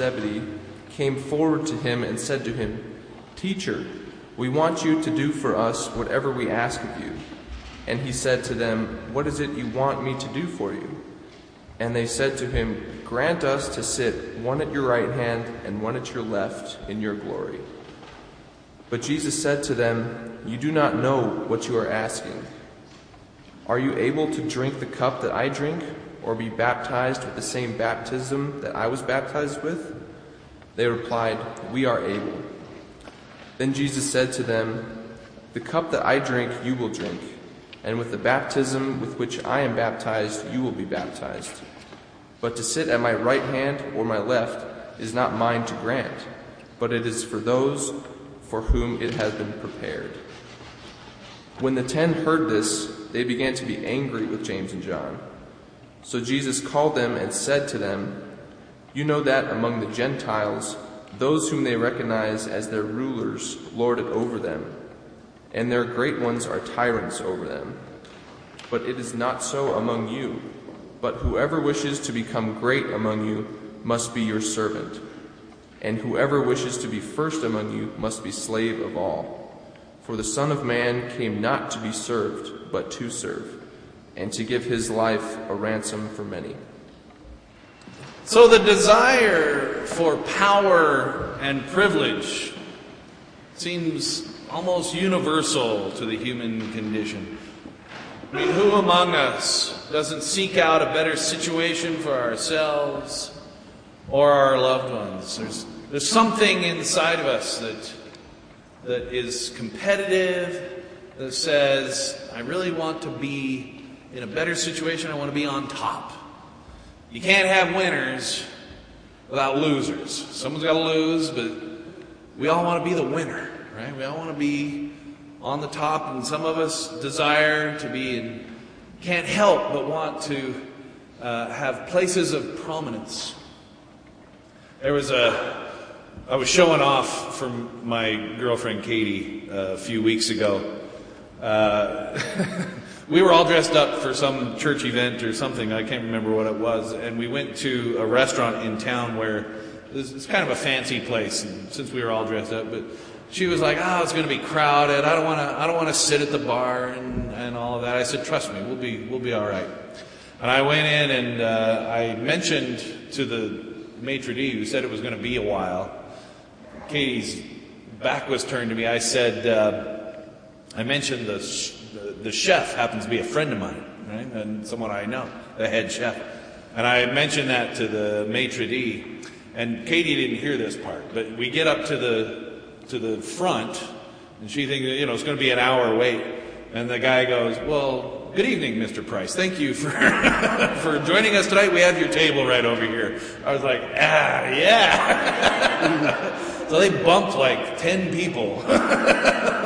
Zebedee came forward to him and said to him, Teacher, we want you to do for us whatever we ask of you. And he said to them, What is it you want me to do for you? And they said to him, Grant us to sit one at your right hand and one at your left in your glory. But Jesus said to them, You do not know what you are asking. Are you able to drink the cup that I drink? Or be baptized with the same baptism that I was baptized with? They replied, We are able. Then Jesus said to them, The cup that I drink, you will drink, and with the baptism with which I am baptized, you will be baptized. But to sit at my right hand or my left is not mine to grant, but it is for those for whom it has been prepared. When the ten heard this, they began to be angry with James and John. So Jesus called them and said to them, You know that among the Gentiles, those whom they recognize as their rulers lord it over them, and their great ones are tyrants over them. But it is not so among you. But whoever wishes to become great among you must be your servant, and whoever wishes to be first among you must be slave of all. For the Son of Man came not to be served, but to serve and to give his life a ransom for many. So the desire for power and privilege seems almost universal to the human condition. I mean, who among us doesn't seek out a better situation for ourselves or our loved ones? There's, there's something inside of us that, that is competitive, that says, I really want to be in a better situation. I want to be on top. You can't have winners without losers. Someone's got to lose, but we all want to be the winner, right? We all want to be on the top, and some of us desire to be and can't help but want to uh, have places of prominence. There was a, I was showing off from my girlfriend Katie uh, a few weeks ago. Uh, we were all dressed up for some church event or something. I can't remember what it was. And we went to a restaurant in town where it's kind of a fancy place. And since we were all dressed up, but she was like, "Oh, it's going to be crowded. I don't want to. I don't want to sit at the bar and, and all of that." I said, "Trust me, we'll be we'll be all right." And I went in and uh, I mentioned to the maitre d' who said it was going to be a while. Katie's back was turned to me. I said, uh, I mentioned the the chef happens to be a friend of mine, right? And someone I know, the head chef. And I mentioned that to the maitre d', and Katie didn't hear this part, but we get up to the to the front, and she thinks, you know, it's going to be an hour wait, and the guy goes, "Well, good evening, Mr. Price. Thank you for for joining us tonight. We have your table right over here." I was like, "Ah, yeah." so they bumped like ten people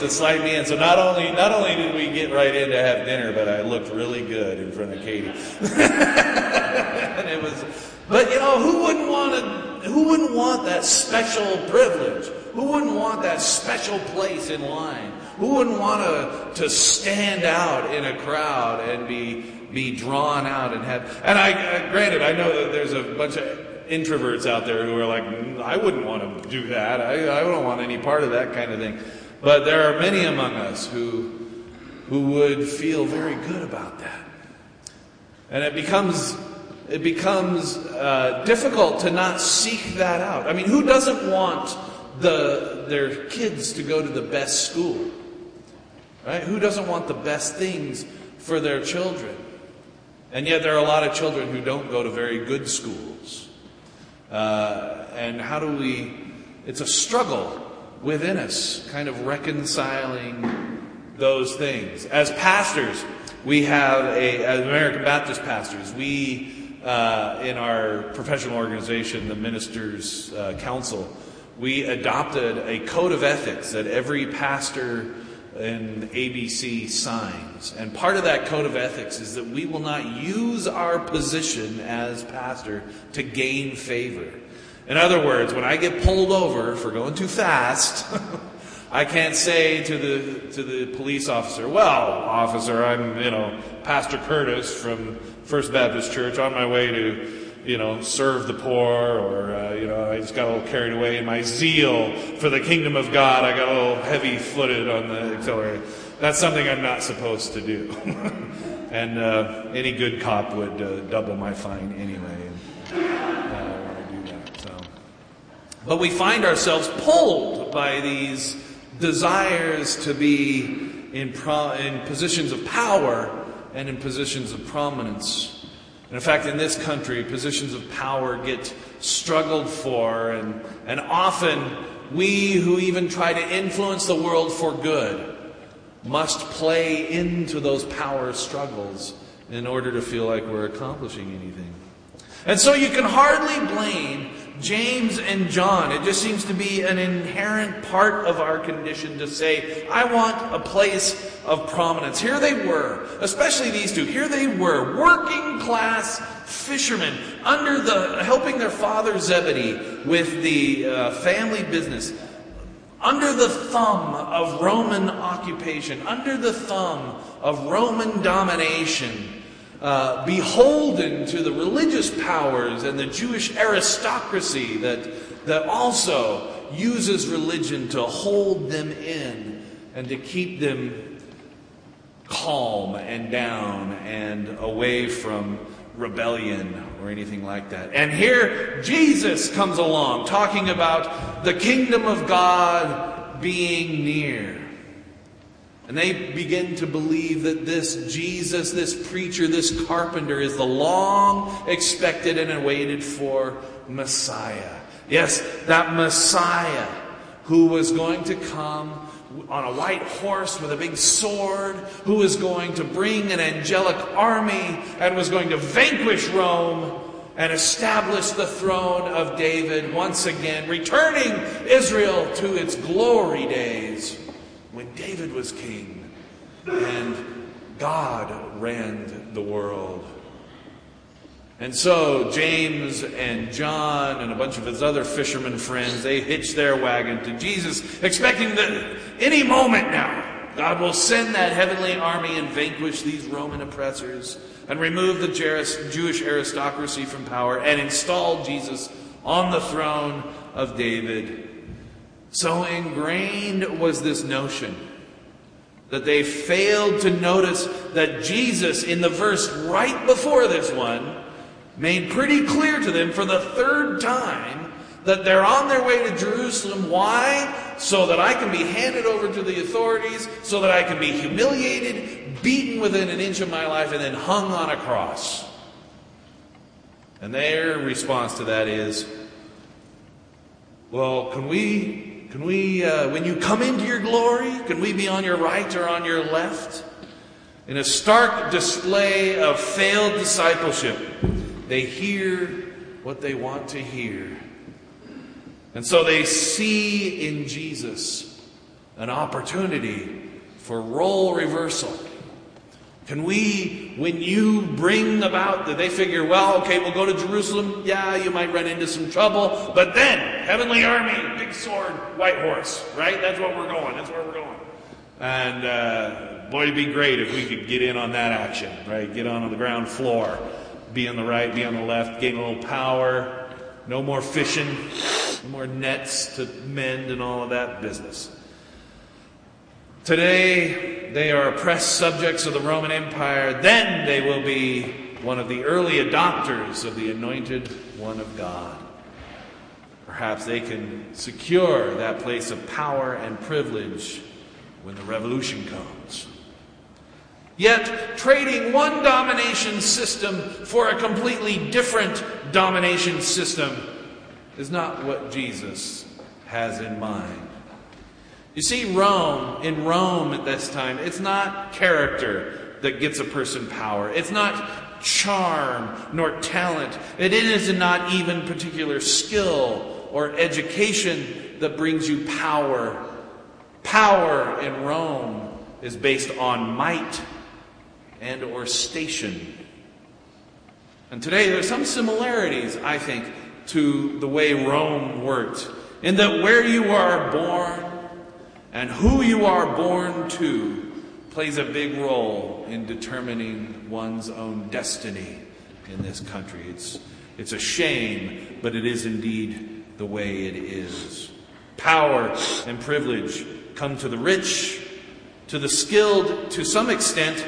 to slide me in. So not only not only did we get right in to have dinner, but I looked really good in front of Katie. and it was, but you know, who wouldn't want to? Who wouldn't want that special privilege? Who wouldn't want that special place in line? Who wouldn't want to to stand out in a crowd and be be drawn out and have? And I, uh, granted, I know that there's a bunch of introverts out there who are like, mm, I wouldn't want to do that. I, I don't want any part of that kind of thing. But there are many among us who, who would feel very good about that. And it becomes, it becomes uh, difficult to not seek that out. I mean, who doesn't want the, their kids to go to the best school? Right? Who doesn't want the best things for their children? And yet, there are a lot of children who don't go to very good schools. Uh, and how do we? It's a struggle within us, kind of reconciling those things. As pastors, we have a, as American Baptist pastors, we, uh, in our professional organization, the Ministers uh, Council, we adopted a code of ethics that every pastor in ABC signs. And part of that code of ethics is that we will not use our position as pastor to gain favor. In other words, when I get pulled over for going too fast, I can't say to the to the police officer, "Well, officer, I'm you know Pastor Curtis from First Baptist Church on my way to you know, serve the poor, or, uh, you know, I just got a little carried away in my zeal for the kingdom of God. I got a little heavy footed on the accelerator. That's something I'm not supposed to do. and uh, any good cop would uh, double my fine anyway. And, uh, when I do that, so. But we find ourselves pulled by these desires to be in, pro- in positions of power and in positions of prominence. And in fact, in this country, positions of power get struggled for, and, and often we who even try to influence the world for good must play into those power struggles in order to feel like we're accomplishing anything. And so you can hardly blame James and John. It just seems to be an inherent part of our condition to say, I want a place of prominence. Here they were, especially these two. Here they were, working class fishermen, under the helping their father Zebedee with the uh, family business, under the thumb of Roman occupation, under the thumb of Roman domination uh, beholden to the religious powers and the Jewish aristocracy that, that also uses religion to hold them in and to keep them calm and down and away from rebellion or anything like that. And here Jesus comes along talking about the kingdom of God being near. And they begin to believe that this Jesus, this preacher, this carpenter is the long expected and awaited for Messiah. Yes, that Messiah who was going to come on a white horse with a big sword, who was going to bring an angelic army and was going to vanquish Rome and establish the throne of David once again, returning Israel to its glory days when David was king and God ran the world. And so James and John and a bunch of his other fishermen friends, they hitched their wagon to Jesus, expecting that any moment now, God will send that heavenly army and vanquish these Roman oppressors and remove the Jewish aristocracy from power and install Jesus on the throne of David. So ingrained was this notion that they failed to notice that Jesus, in the verse right before this one, made pretty clear to them for the third time that they're on their way to Jerusalem. Why? So that I can be handed over to the authorities, so that I can be humiliated, beaten within an inch of my life, and then hung on a cross. And their response to that is, well, can we, can we, uh, when you come into your glory, can we be on your right or on your left? In a stark display of failed discipleship, they hear what they want to hear. And so they see in Jesus an opportunity for role reversal. Can we, when you bring about that they figure, well, okay, we'll go to Jerusalem. Yeah, you might run into some trouble. But then, heavenly army, big sword, white horse, right? That's what we're going. That's where we're going. And uh, boy, it'd be great if we could get in on that action, right? Get on, on the ground floor be on the right, be on the left, gain a little power, no more fishing, no more nets to mend, and all of that business. Today, they are oppressed subjects of the Roman Empire. Then they will be one of the early adopters of the anointed one of God. Perhaps they can secure that place of power and privilege when the revolution comes. Yet, trading one domination system for a completely different domination system is not what Jesus has in mind. You see, Rome, in Rome at this time, it's not character that gets a person power. It's not charm nor talent. It is not even particular skill or education that brings you power. Power in Rome is based on might and or station. And today there's some similarities, I think, to the way Rome worked. In that where you are born and who you are born to plays a big role in determining one's own destiny in this country. It's, It's a shame, but it is indeed the way it is. Power and privilege come to the rich, to the skilled, to some extent.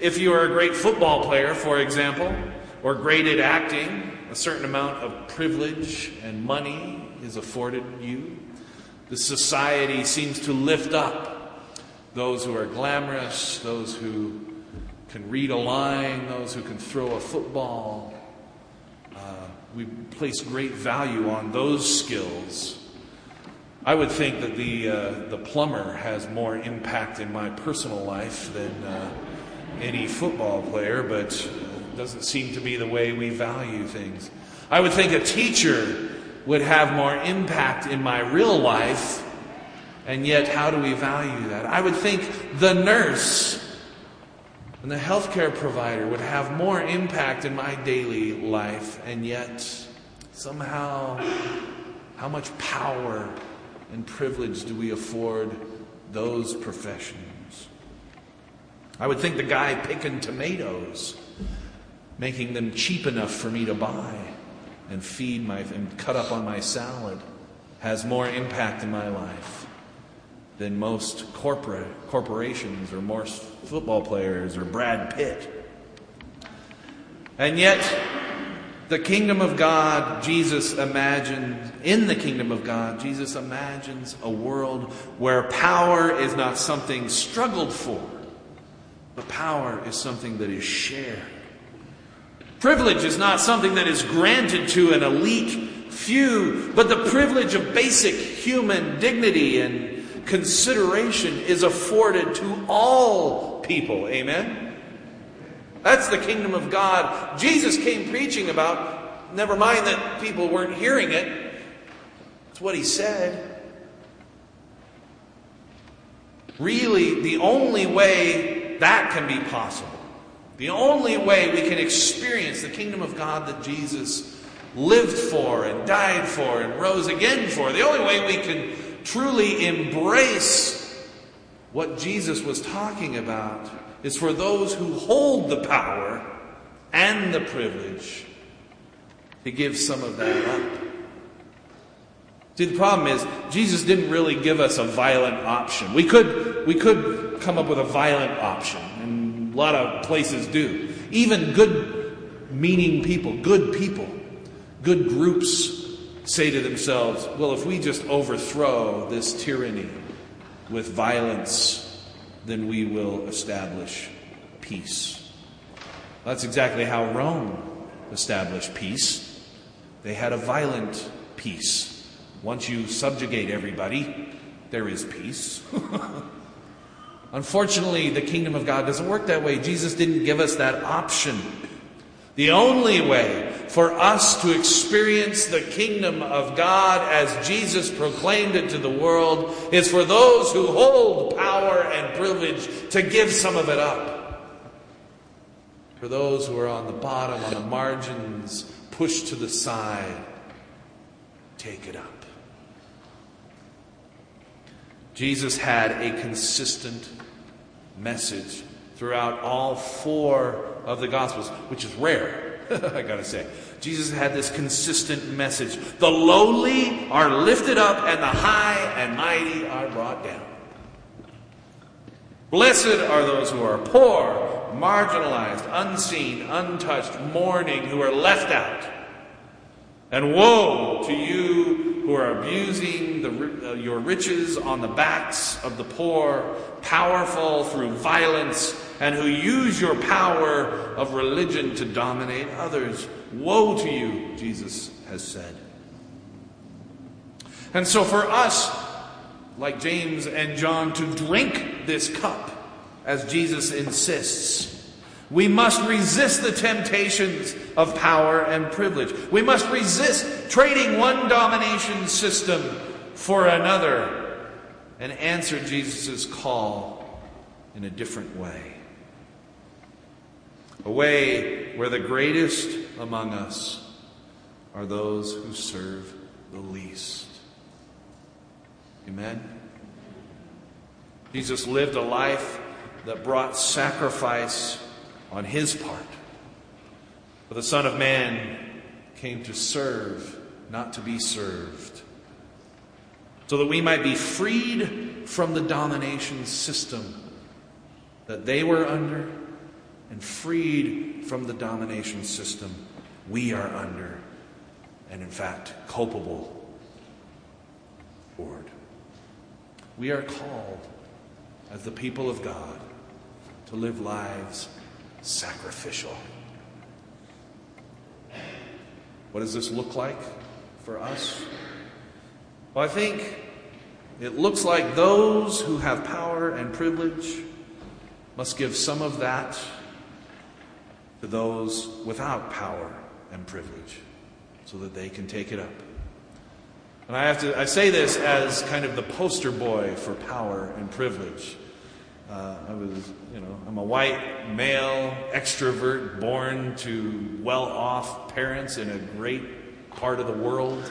If you are a great football player, for example, or great at acting, a certain amount of privilege and money is afforded you. The society seems to lift up those who are glamorous, those who can read a line, those who can throw a football. Uh, we place great value on those skills. I would think that the, uh, the plumber has more impact in my personal life than uh, any football player, but it doesn't seem to be the way we value things. I would think a teacher would have more impact in my real life, and yet how do we value that? I would think the nurse and the healthcare provider would have more impact in my daily life, and yet somehow, how much power and privilege do we afford those professions? I would think the guy picking tomatoes, making them cheap enough for me to buy and feed my and cut up on my salad, has more impact in my life than most corporate corporations or most football players or Brad Pitt. And yet, the kingdom of God, Jesus imagined, in the kingdom of God, Jesus imagines a world where power is not something struggled for, but power is something that is shared. Privilege is not something that is granted to an elite few, but the privilege of basic human dignity and consideration is afforded to all people. Amen? That's the kingdom of God Jesus came preaching about. Never mind that people weren't hearing it. It's what he said. Really, the only way that can be possible, the only way we can experience the kingdom of God that Jesus lived for and died for and rose again for, the only way we can truly embrace what Jesus was talking about is for those who hold the power and the privilege to give some of that up. See, the problem is Jesus didn't really give us a violent option. We could, we could come up with a violent option, and a lot of places do. Even good meaning people, good people, good groups say to themselves, well, if we just overthrow this tyranny with violence, then we will establish peace. That's exactly how Rome established peace. They had a violent peace. Once you subjugate everybody, there is peace. Unfortunately, the kingdom of God doesn't work that way. Jesus didn't give us that option. The only way for us to experience the kingdom of God as Jesus proclaimed it to the world is for those who hold power and privilege to give some of it up. For those who are on the bottom, on the margins, pushed to the side, take it up. Jesus had a consistent message throughout all four of the Gospels, which is rare, I gotta say. Jesus had this consistent message. The lowly are lifted up, and the high and mighty are brought down. Blessed are those who are poor, marginalized, unseen, untouched, mourning, who are left out. And woe to you who are abusing the, uh, your riches on the backs of the poor, powerful through violence, and who use your power of religion to dominate others. Woe to you, Jesus has said. And so for us, like James and John, to drink this cup, as Jesus insists, we must resist the temptations of power and privilege. We must resist trading one domination system for another and answer Jesus' call in a different way. A way where the greatest among us are those who serve the least. Amen? Jesus lived a life that brought sacrifice on his part. For the Son of Man came to serve, not to be served, so that we might be freed from the domination system that they were under and freed from the domination system we are under and, in fact, culpable for. We are called as the people of God to live lives sacrificial. What does this look like for us? Well, I think it looks like those who have power and privilege must give some of that to those without power and privilege so that they can take it up. And I have to I say this as kind of the poster boy for power and privilege. Uh, I was, you know, I'm a white male extrovert born to well-off parents in a great part of the world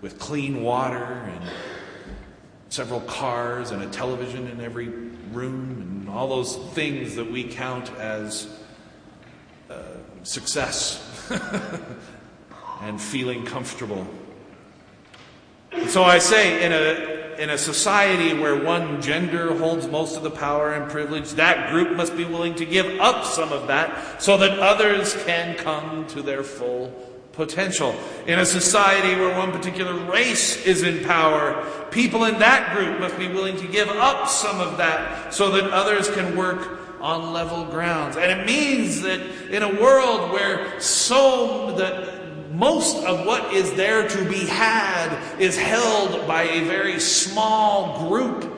with clean water and several cars and a television in every room and all those things that we count as uh, success and feeling comfortable. And so I say, in a in a society where one gender holds most of the power and privilege, that group must be willing to give up some of that so that others can come to their full potential. In a society where one particular race is in power, people in that group must be willing to give up some of that so that others can work on level grounds. And it means that in a world where so that most of what is there to be had is held by a very small group.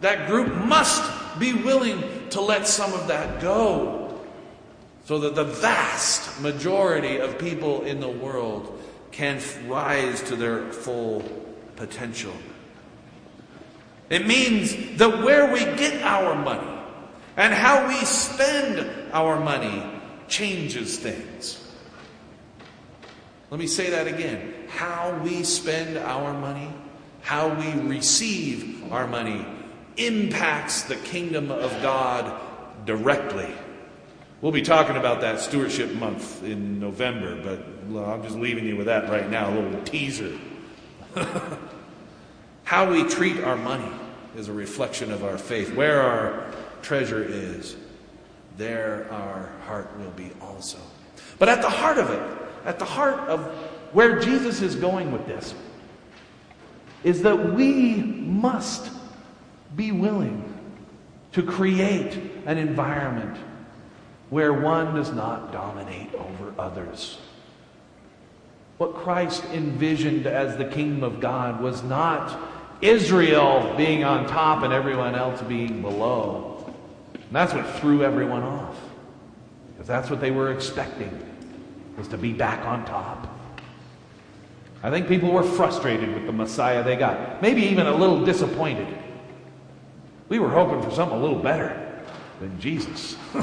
That group must be willing to let some of that go so that the vast majority of people in the world can rise to their full potential. It means that where we get our money and how we spend our money changes things. Let me say that again. How we spend our money, how we receive our money, impacts the kingdom of God directly. We'll be talking about that stewardship month in November, but I'm just leaving you with that right now, a little teaser. how we treat our money is a reflection of our faith. Where our treasure is, there our heart will be also. But at the heart of it, at the heart of where Jesus is going with this is that we must be willing to create an environment where one does not dominate over others. What Christ envisioned as the kingdom of God was not Israel being on top and everyone else being below. And that's what threw everyone off. Because that's what they were expecting was to be back on top. I think people were frustrated with the Messiah they got, maybe even a little disappointed. We were hoping for something a little better than Jesus.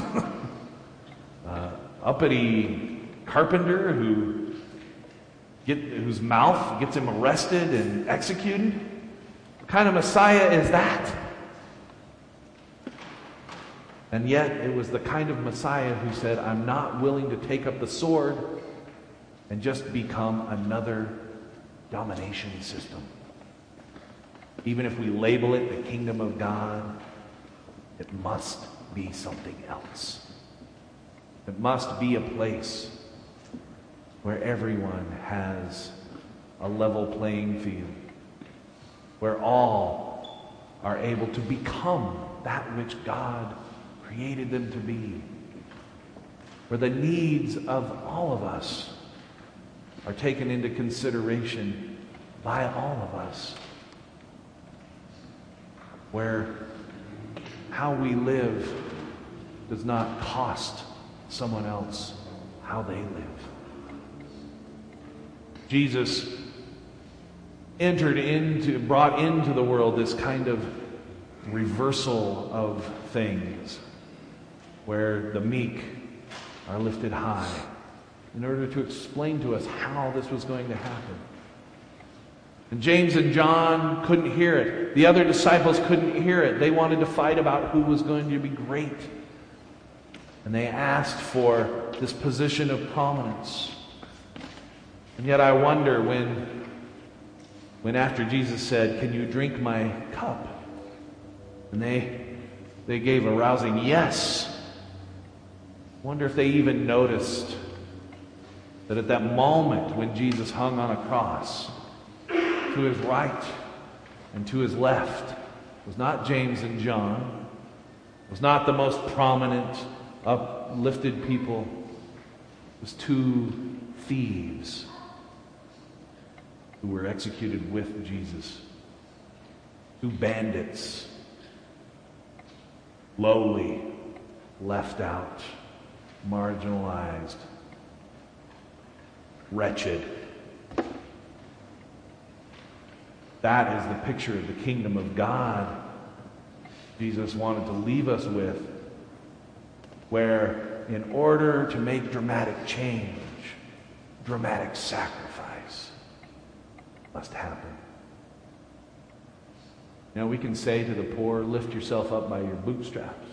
uh, uppity carpenter who get, whose mouth gets him arrested and executed. What kind of Messiah is that? And yet, it was the kind of Messiah who said, I'm not willing to take up the sword and just become another domination system. Even if we label it the kingdom of God, it must be something else. It must be a place where everyone has a level playing field, where all are able to become that which God created them to be, where the needs of all of us are taken into consideration by all of us, where how we live does not cost someone else how they live. Jesus entered into, brought into the world this kind of reversal of things where the meek are lifted high in order to explain to us how this was going to happen. And James and John couldn't hear it. The other disciples couldn't hear it. They wanted to fight about who was going to be great. And they asked for this position of prominence. And yet I wonder when, when after Jesus said, Can you drink my cup? And they, they gave a rousing yes. Wonder if they even noticed that at that moment when Jesus hung on a cross, to his right and to his left was not James and John, was not the most prominent, uplifted people, it was two thieves who were executed with Jesus, two bandits, lowly, left out, marginalized, wretched. That is the picture of the kingdom of God Jesus wanted to leave us with, where in order to make dramatic change, dramatic sacrifice must happen. Now, we can say to the poor, lift yourself up by your bootstraps.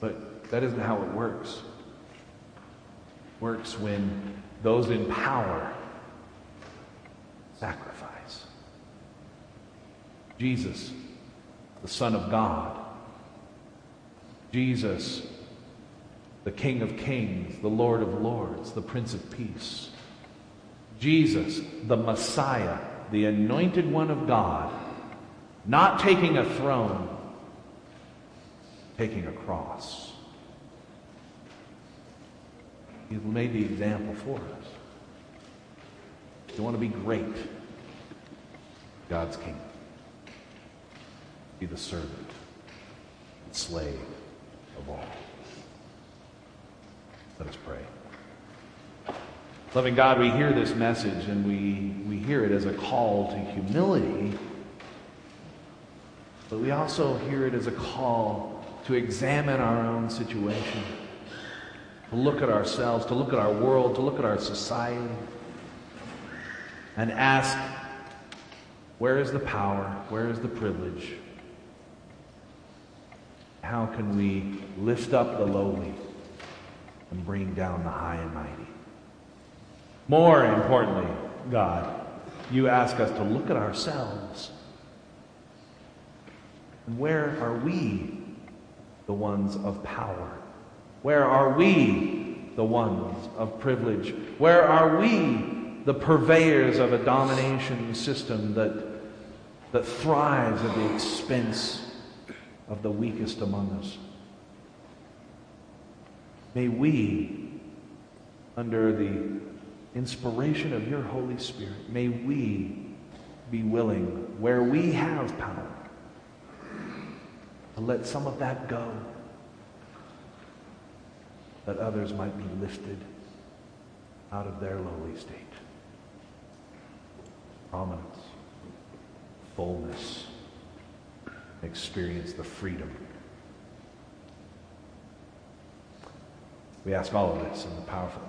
But that isn't how it works. It works when those in power sacrifice. Jesus, the Son of God. Jesus, the King of Kings, the Lord of Lords, the Prince of Peace. Jesus, the Messiah, the anointed one of God, not taking a throne, taking a cross. He made the example for us. You want to be great, God's kingdom. Be the servant and slave of all. Let us pray. Loving God, we hear this message and we, we hear it as a call to humility, but we also hear it as a call to examine our own situation, to look at ourselves, to look at our world, to look at our society and ask, where is the power? Where is the privilege? How can we lift up the lowly and bring down the high and mighty? More importantly, God, you ask us to look at ourselves. And where are we the ones of power? Where are we the ones of privilege? Where are we the purveyors of a domination system that, that thrives at the expense of the weakest among us. May we, under the inspiration of your Holy Spirit, may we be willing, where we have power, to let some of that go, that others might be lifted out of their lowly state prominence, fullness, experience the freedom. We ask all of this in the powerful